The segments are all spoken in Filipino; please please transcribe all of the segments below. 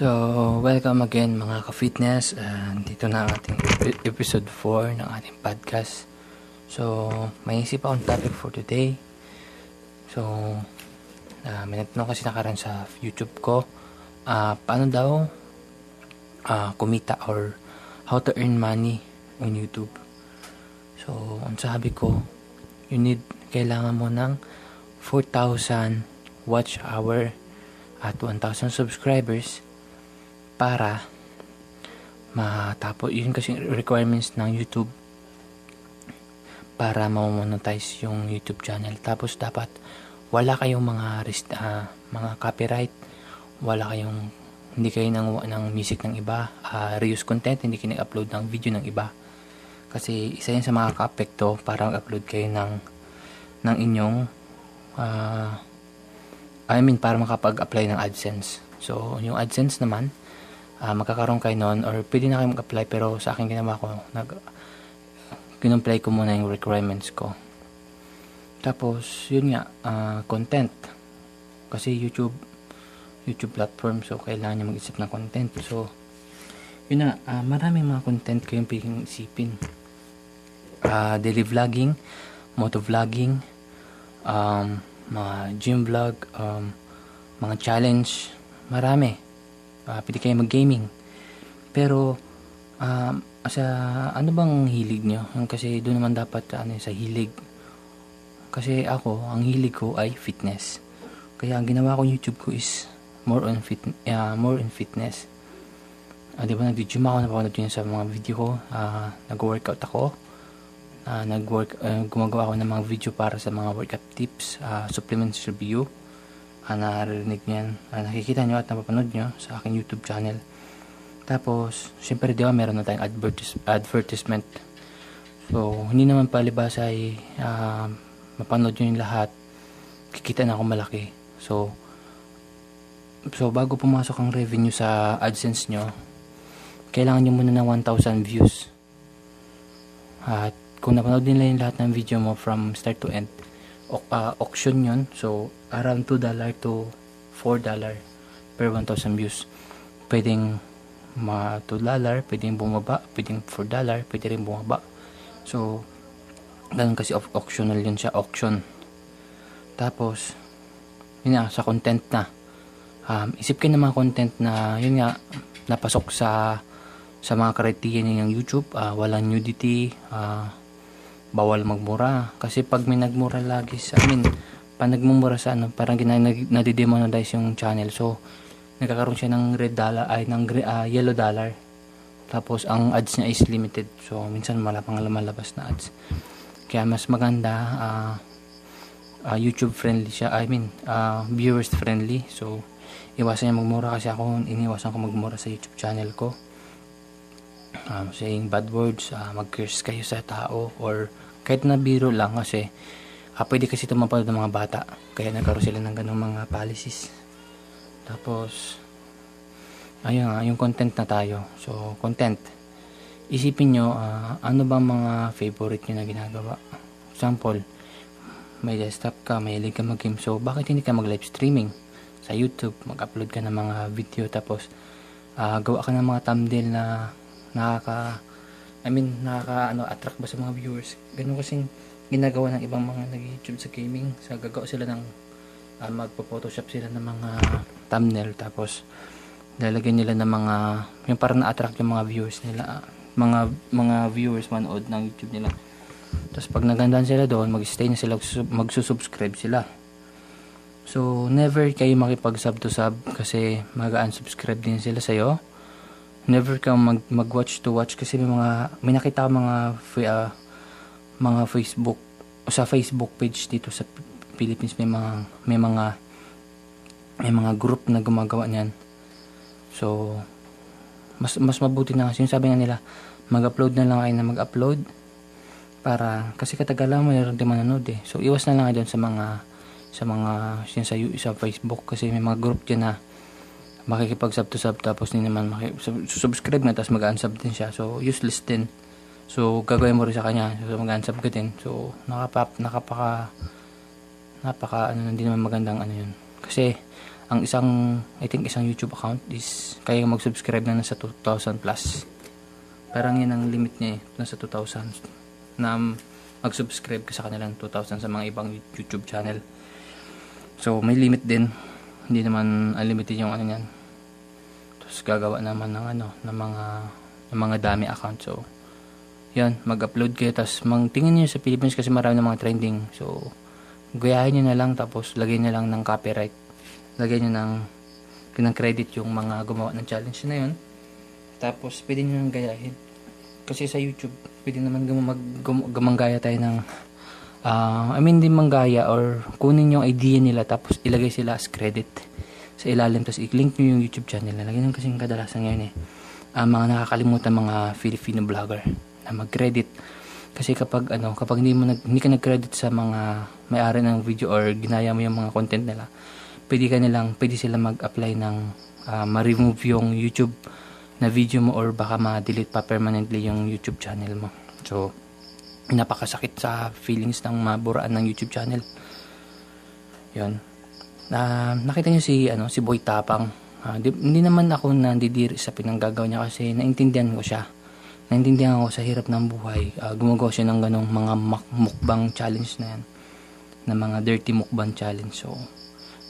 So, welcome again mga ka-fitness. Uh, dito na ang ating episode 4 ng ating podcast. So, may isip akong topic for today. So, uh, may natanong kasi nakaran sa YouTube ko. Uh, paano daw uh, kumita or how to earn money on YouTube. So, ang sabi ko, you need, kailangan mo ng 4,000 watch hour at 1,000 subscribers para matapos yun kasi requirements ng YouTube para ma-monetize yung YouTube channel. Tapos dapat wala kayong mga uh, mga copyright. Wala kayong hindi kayo ng, ng music ng iba. Uh, reuse content hindi kayo nag-upload ng video ng iba. Kasi isa yun sa mga ka-apekto para mag-upload kayo ng ng inyong uh, I mean para makapag-apply ng AdSense. So yung AdSense naman uh, magkakaroon kayo noon or pwede na kayo mag-apply pero sa akin ginawa ko nag kinumply ko muna yung requirements ko. Tapos yun nga uh, content. Kasi YouTube YouTube platform so kailangan nyo mag-isip ng content. So yun na uh, maraming mga content kayong pwedeng isipin. Uh, daily vlogging moto vlogging um, mga gym vlog um, mga challenge marami uh, pwede kayo mag-gaming. Pero, um, sa ano bang hilig nyo? Kasi doon naman dapat ano, sa hilig. Kasi ako, ang hilig ko ay fitness. Kaya ang ginawa ko YouTube ko is more on fit uh, more in fitness. Uh, di ba nag-gym ako, napapanood yun sa mga video ko. Uh, nag-workout ako. Uh, nag-work, uh, gumagawa ako ng mga video para sa mga workout tips, uh, supplements review uh, naririnig niyan, uh, nakikita nyo at napapanood nyo sa aking YouTube channel. Tapos, syempre di ba meron na tayong advertis advertisement. So, hindi naman palibas ay uh, mapanood nyo yung lahat, kikita na ako malaki. So, so bago pumasok ang revenue sa AdSense nyo, kailangan nyo muna ng 1,000 views. At kung napanood nila yung lahat ng video mo from start to end, uh, auction yon So, around $2 to $4 per 1,000 views. Pwedeng ma $2, pwedeng bumaba, pwedeng $4, pwede rin bumaba. So, ganun kasi auctional yun siya, auction. Tapos, yun nga, sa content na. Um, isip kayo ng mga content na, yun nga, napasok sa sa mga criteria ng YouTube, uh, walang nudity, uh, bawal magmura. Kasi pag may nagmura lagi sa, I mean, nagmumura sa ano, parang nadidemonetize yung channel. So, nagkakaroon siya ng red dollar, ay, ng uh, yellow dollar. Tapos, ang ads niya is limited. So, minsan wala pang lumalabas na ads. Kaya mas maganda, uh, uh, YouTube friendly siya. I mean, uh, viewers friendly. So, iwasan niya magmura kasi ako, iniwasan ko magmura sa YouTube channel ko um, saying bad words, uh, mag-curse kayo sa tao or kahit na biro lang kasi uh, pwede kasi tumapanood ng mga bata. Kaya nagkaroon sila ng ganong mga policies. Tapos ayun nga, yung content na tayo. So content. Isipin nyo uh, ano ba mga favorite nyo na ginagawa? Example may desktop ka, may hilig ka mag-game. So bakit hindi ka mag-live streaming? Sa YouTube, mag-upload ka ng mga video. Tapos uh, gawa ka ng mga thumbnail na nakaka I mean nakaka ano attract ba sa mga viewers? Ganun kasing ginagawa ng ibang mga nag-YouTube sa gaming. Sa gagawa sila ng uh, magpo-photoshop sila ng mga thumbnail. Tapos lalagyan nila ng mga yung para na-attract yung mga viewers nila mga mga viewers manood ng YouTube nila. Tapos pag nagandaan sila doon mag-stay na sila magsusubscribe sila. So never kayo makipag-sub to sub kasi mag-unsubscribe din sila sa'yo never ka mag mag-watch to watch kasi may mga may nakita mga uh, mga Facebook o sa Facebook page dito sa Philippines may mga may mga may mga group na gumagawa niyan. So mas mas mabuti na kasi yung sabi nga nila mag-upload na lang kayo na mag-upload para kasi katagalan mo meron din manonood eh. So iwas na lang kayo sa mga sa mga sa, sa Facebook kasi may mga group diyan na makikipag-sub to sub tapos din naman subscribe na tapos mag-unsub din siya. So, useless din. So, gagawin mo rin sa kanya. So, mag-unsub ka din. So, nakapap, nakapaka, napaka, ano, hindi naman magandang ano yun. Kasi, ang isang, I think isang YouTube account is kaya mag-subscribe na nasa 2,000 plus. Parang yan ang limit niya eh, nasa 2,000 na mag-subscribe ka sa kanilang 2,000 sa mga ibang YouTube channel. So, may limit din. Hindi naman unlimited yung ano yan. Tapos gagawa naman ng ano, ng mga ng mga dami account. So, yan, mag-upload kayo. Tapos, tingin niyo sa Philippines kasi marami ng mga trending. So, gayahin niyo na lang. Tapos, lagay niyo lang ng copyright. Lagay niyo ng, ng credit yung mga gumawa ng challenge na yun. Tapos, pwede niyo nang gayahin. Kasi sa YouTube, pwede naman gumag, gum, gumanggaya tayo ng uh, I mean, di manggaya or kunin yung idea nila tapos ilagay sila as credit sa ilalim tapos i-link nyo yung YouTube channel nila. Ganyan kasi kadalasan ngayon eh. Uh, mga nakakalimutan mga Filipino vlogger na mag-credit kasi kapag ano kapag hindi mo nag, hindi ka nag-credit sa mga may-ari ng video or ginaya mo yung mga content nila pwede ka nilang pwede sila mag-apply ng uh, ma-remove yung YouTube na video mo or baka ma-delete pa permanently yung YouTube channel mo so napakasakit sa feelings ng maburaan ng YouTube channel yun na uh, nakita niyo si ano si Boy Tapang uh, di, hindi naman ako nandidiri sa pinanggagawa niya kasi naintindihan ko siya naintindihan ako sa hirap ng buhay. Uh, gumagawa siya ng ganong mga mukbang challenge na yan. Na mga dirty mukbang challenge. So,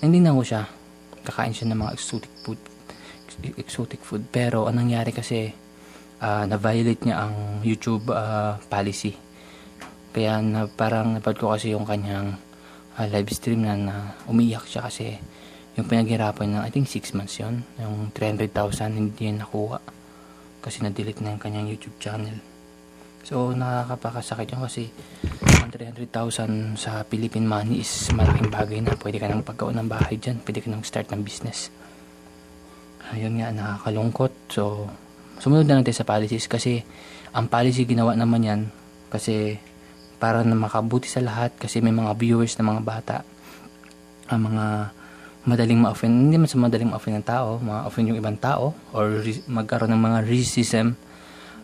naintindihan ko siya. Kakain siya ng mga exotic food. Exotic food. Pero, anong nangyari kasi, uh, na-violate niya ang YouTube uh, policy. Kaya na, parang napad ko kasi yung kanyang uh, live stream na, na umiyak siya kasi yung pinaghirapan ng I think 6 months yon yung 300,000 hindi niya nakuha kasi na-delete na yung kanyang YouTube channel. So, nakakapakasakit yun kasi 300,000 sa Philippine money is malaking bagay na. Pwede ka nang pagkaon ng bahay dyan. Pwede ka nang start ng business. Ayun nga, nakakalungkot. So, sumunod na natin sa policies kasi ang policy ginawa naman yan kasi para na makabuti sa lahat kasi may mga viewers na mga bata ang mga madaling ma-offend, hindi man sa madaling ma-offend ng tao, ma-offend yung ibang tao, or magkaroon ng mga racism,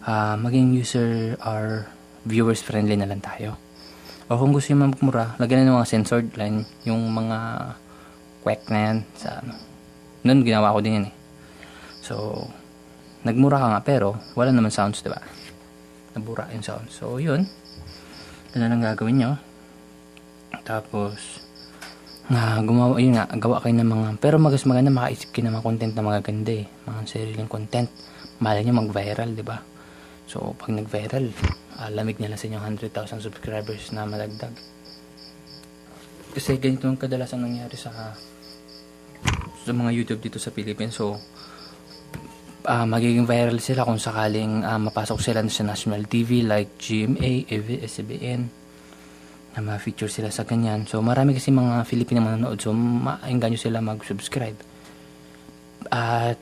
uh, maging user or viewers friendly na lang tayo. O kung gusto nyo magmura, lagyan na ng mga censored line, yung mga quack na yan sa ano. Noon, ginawa ko din yan eh. So, nagmura ka nga, pero wala naman sounds, diba? Nabura yung sounds. So, yun. Ano lang gagawin nyo. Tapos, na gumawa yun nga gawa kayo ng mga pero magas maganda makaisip kayo ng mga content na magaganda eh. Mga sariling content. Malay nyo mag viral di ba? So pag nag viral uh, lamig nila sa inyong 100,000 subscribers na malagdag. Kasi ganito ang kadalasan nangyari sa sa mga YouTube dito sa Philippines. So uh, magiging viral sila kung sakaling uh, mapasok sila sa national TV like GMA, ABS-CBN na ma-feature sila sa ganyan. So, marami kasi mga Filipino manonood. So, mainggan nyo sila mag-subscribe. At,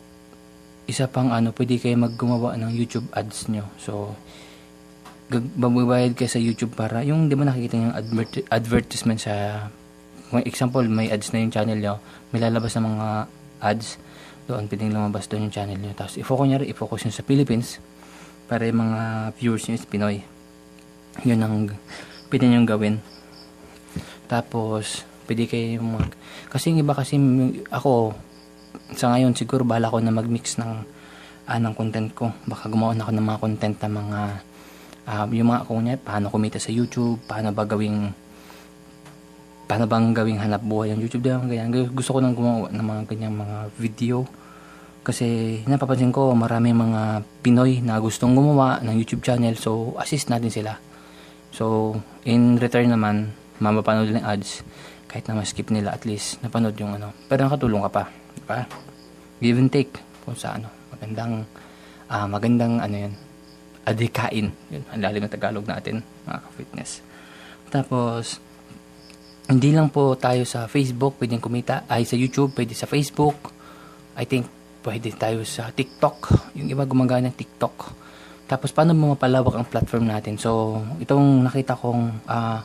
isa pang ano, pwede kayo maggumawa ng YouTube ads nyo. So, magbabayad kayo sa YouTube para, yung di ba nakikita yung advert- advertisement sa, kung example, may ads na yung channel nyo, may lalabas na mga ads, doon pwedeng lumabas doon yung channel nyo. Tapos, i-focus nyo, i-focus nyo sa Philippines, para yung mga viewers nyo is Pinoy. Yun ang pwede nyo gawin. Tapos, pwede kayo mag... Kasi yung iba kasi, ako, sa ngayon, siguro bala ko na mag-mix ng, uh, ng content ko. Baka gumawa na ako ng mga content na mga, uh, yung mga kunya, paano kumita sa YouTube, paano ba gawing, paano bang gawing hanap buhay ang YouTube, diba, ganyan. Gusto ko nang gumawa ng mga ganyang mga video. Kasi napapansin ko, marami mga Pinoy na gustong gumawa ng YouTube channel. So, assist natin sila So, in return naman, mapapanood ng ads. Kahit na ma-skip nila, at least napanood yung ano. Pero nakatulong ka pa. Diba? Give and take. Kung sa ano. Magandang, uh, magandang ano yan. Adikain. Yun, ang lalim na Tagalog natin, mga ka-fitness. Tapos, hindi lang po tayo sa Facebook, pwedeng kumita. Ay, sa YouTube, pwede sa Facebook. I think, pwede tayo sa TikTok. Yung iba gumagana ng TikTok tapos, paano mo mapalawak ang platform natin? So, itong nakita kong, uh,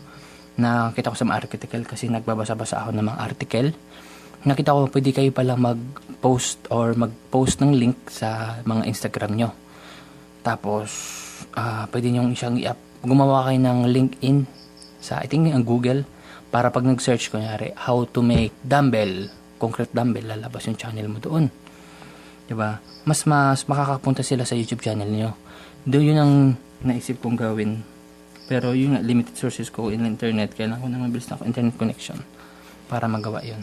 nakita ko sa mga article kasi nagbabasa-basa ako ng mga article. Nakita ko, pwede kayo pala mag-post or mag-post ng link sa mga Instagram nyo. Tapos, uh, pwede nyo siyang i-up. Gumawa kayo ng LinkedIn sa, I think, ang Google para pag nag-search, kunyari, how to make dumbbell. concrete dumbbell, lalabas yung channel mo doon. ba? Mas mas makakapunta sila sa YouTube channel niyo. Doon yun ang naisip kong gawin. Pero yung limited sources ko in internet, kailangan ko na mabilis na ako internet connection para magawa yun.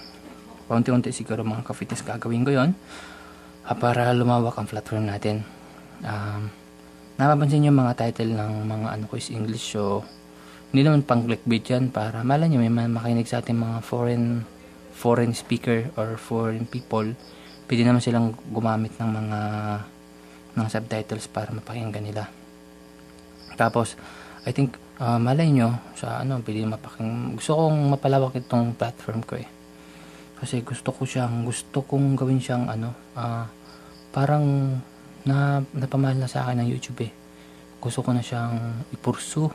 Paunti-unti siguro mga ka-fitness gagawin ko yon uh, para lumawak ang platform natin. Um, napapansin yung mga title ng mga ano ko is English so hindi naman pang clickbait yan para malay nyo may makinig sa ating mga foreign foreign speaker or foreign people. Pwede naman silang gumamit ng mga ng subtitles para mapakinggan nila. Tapos I think uh, malay nyo sa ano pwede mapaking gusto kong mapalawak itong platform ko eh. Kasi gusto ko siyang gusto kong gawin siyang ano uh, parang na napamahal na sa akin ng YouTube eh. Gusto ko na siyang ipursu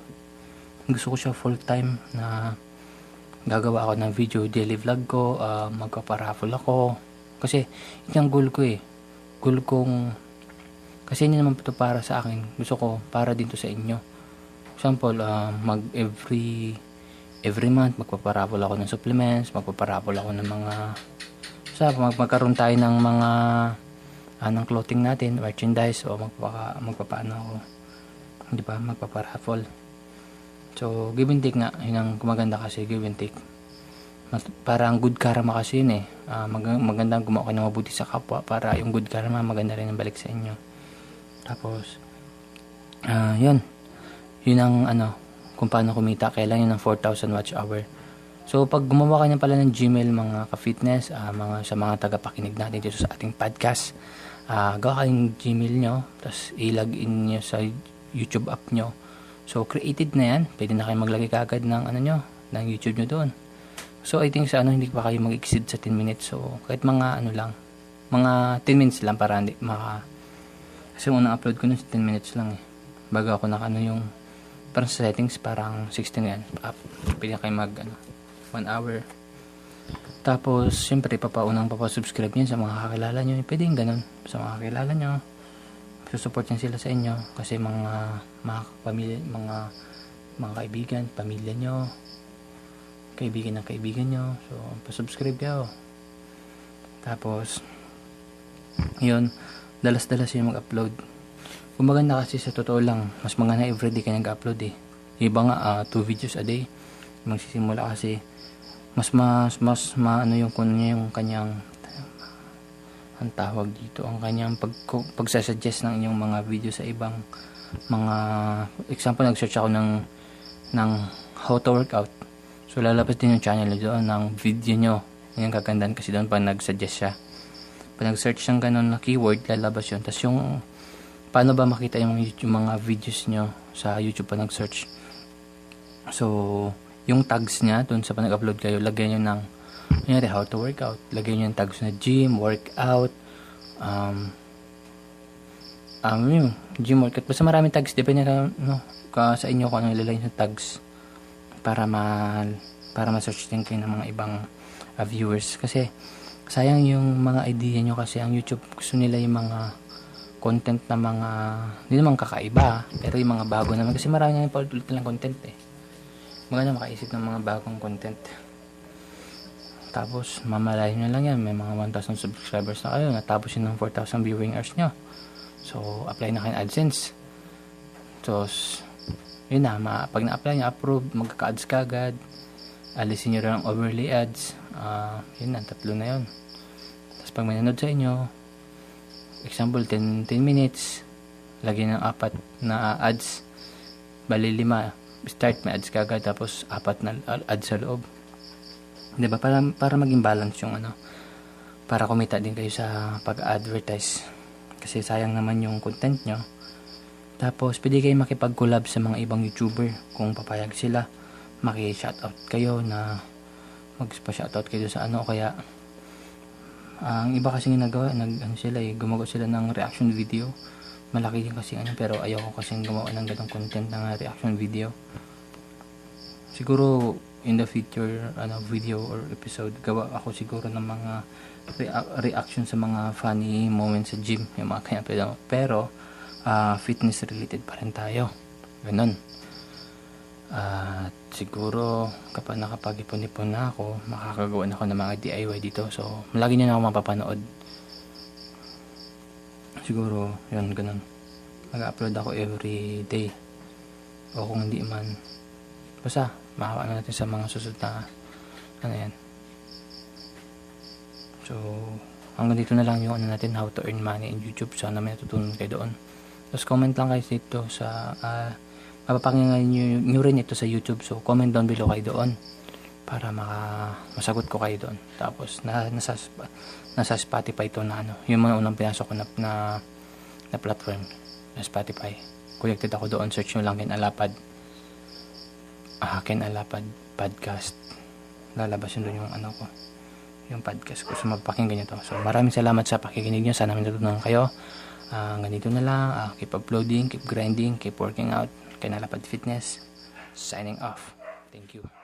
gusto ko siya full time na gagawa ako ng video daily vlog ko uh, magpaparaffle ako kasi yung goal ko eh goal kong kasi hindi naman ito para sa akin gusto ko para dito sa inyo example, uh, mag every every month magpaparapol ako ng supplements, magpaparapol ako ng mga sa mag magkaroon tayo ng mga uh, ng clothing natin, merchandise o magpapa magpapaano ako. Di ba? Magpaparapol. So, give and take nga, yun ang maganda kasi, give and take. Mas, parang good karma kasi yun eh. Uh, mag, magandang gumawa kayo ng mabuti sa kapwa para yung good karma maganda rin ang balik sa inyo. Tapos, uh, yun yun ang ano, kung paano kumita, kailan yun ng 4,000 watch hour. So, pag gumawa ka na pala ng Gmail, mga ka-fitness, uh, mga, sa mga tagapakinig natin dito sa ating podcast, uh, gawa kayong Gmail nyo, tapos i-login nyo sa YouTube app nyo. So, created na yan. Pwede na kayo maglagay kagad ng, ano nyo, ng YouTube nyo doon. So, I think sa ano, hindi pa kayo mag-exceed sa 10 minutes. So, kahit mga ano lang, mga 10 minutes lang para hindi maka... Kasi unang upload ko nun 10 minutes lang eh. Bago ako nakano yung parang sa settings parang 16 yan up pwede kayo mag ano 1 hour tapos syempre papaunang papasubscribe nyo sa mga kakilala nyo pwede yung ganun sa mga kakilala nyo susupport yan sila sa inyo kasi mga mga pamilya mga mga kaibigan pamilya nyo kaibigan ng kaibigan nyo so pasubscribe kayo tapos yun dalas-dalas yung mag-upload kung maganda kasi sa totoo lang, mas maganda everyday ka nag-upload eh. Iba nga, uh, two videos a day. Magsisimula kasi, mas mas mas maano yung kun yung kanyang ang tawag dito ang kanyang pag pagsasuggest ng inyong mga video sa ibang mga example nag-search ako ng ng how to workout so lalabas din yung channel doon ng video nyo. Yung kagandahan kasi doon pag nag-suggest siya. Pag nag-search ng ganun na keyword lalabas yun. Tapos yung paano ba makita yung, yung mga videos nyo sa YouTube pa nag-search. So, yung tags niya, dun sa panag-upload kayo, lagyan nyo ng, kunyari, how to workout. Lagyan nyo yung tags na gym, workout, um, um, yun, gym workout. Basta maraming tags, depende ka, no, ka sa inyo kung ano ilalagay sa tags para ma para ma-search din kayo ng mga ibang uh, viewers. Kasi, sayang yung mga idea nyo kasi ang YouTube gusto nila yung mga content na mga hindi naman kakaiba pero yung mga bago naman kasi marami nga paulit-ulit lang content eh maganda makaisip ng mga bagong content tapos mamalayo nyo lang yan. May mga 1,000 subscribers na kayo. Natapos yun ng 4,000 viewing hours nyo. So apply na kayo AdSense. So yun na ma, pag na-apply nyo approve magkaka-ads ka agad. Alisin nyo rin overlay ads. Uh, yun na tatlo na yun. Tapos pag may sa inyo example 10, 10 minutes lagyan ng apat na ads. Bali lima start may ads kagad tapos apat na ads sa loob 'di ba? Para para maging balance yung ano para kumita din kayo sa pag-advertise. Kasi sayang naman yung content nyo. Tapos pwede kayo makipag-collab sa mga ibang YouTuber. Kung papayag sila maki-shoutout kayo na magpa-shoutout kayo sa ano. Kaya ang iba kasi ginagawa, nag, ano sila eh, gumagawa sila ng reaction video. Malaki din kasi ano, pero ayoko kasi gumawa ng ganong content ng reaction video. Siguro, in the future, ano, video or episode, gawa ako siguro ng mga rea- reaction sa mga funny moments sa gym, yung mga kanya pero, pero uh, fitness related pa rin tayo. Ganun. At siguro kapag nakapag-ipon-ipon na ako, makakagawa na ako ng mga DIY dito. So, lagi niyo na ako mapapanood. Siguro, yun, ganun. Mag-upload ako every day. O kung hindi man, basta, makawa natin sa mga susunod na, ano yan. So, hanggang dito na lang yung ano natin, how to earn money in YouTube. Sana may natutunan kayo doon. Tapos comment lang kayo dito sa, uh, mapapakinggan nyo, nyo rin ito sa YouTube. So, comment down below kayo doon para maka, masagot ko kayo doon. Tapos, na, nasa, nasa Spotify to na ano, yung mga unang pinasok ko na, na, na platform na Spotify. Connected ako doon. Search nyo lang Ken Alapad. Ken Alapad podcast. Lalabas yun doon yung ano ko yung podcast ko. So, magpakinggan nyo to. So, maraming salamat sa pakikinig nyo. Sana may natutunan kayo. Uh, ganito na lang. Uh, keep uploading, keep grinding, keep working out. Kay Nalapad Fitness. Signing off. Thank you.